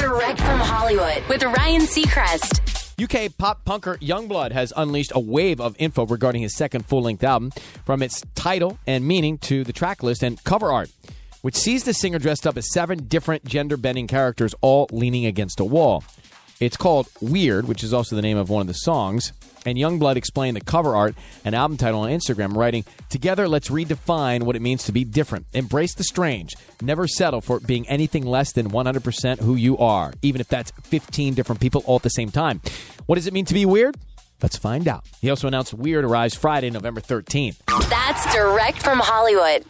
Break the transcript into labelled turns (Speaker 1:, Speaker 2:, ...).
Speaker 1: Direct from Hollywood with Ryan Seacrest.
Speaker 2: UK pop punker Yungblud has unleashed a wave of info regarding his second full length album, from its title and meaning to the track list and cover art, which sees the singer dressed up as seven different gender bending characters all leaning against a wall. It's called Weird, which is also the name of one of the songs. And Yungblud explained the cover art and album title on Instagram, writing, Together, let's redefine what it means to be different. Embrace the strange. Never settle for being anything less than 100% who you are, even if that's 15 different people all at the same time. What does it mean to be weird? Let's find out. He also announced Weird arrives Friday, November 13th.
Speaker 1: That's direct from Hollywood.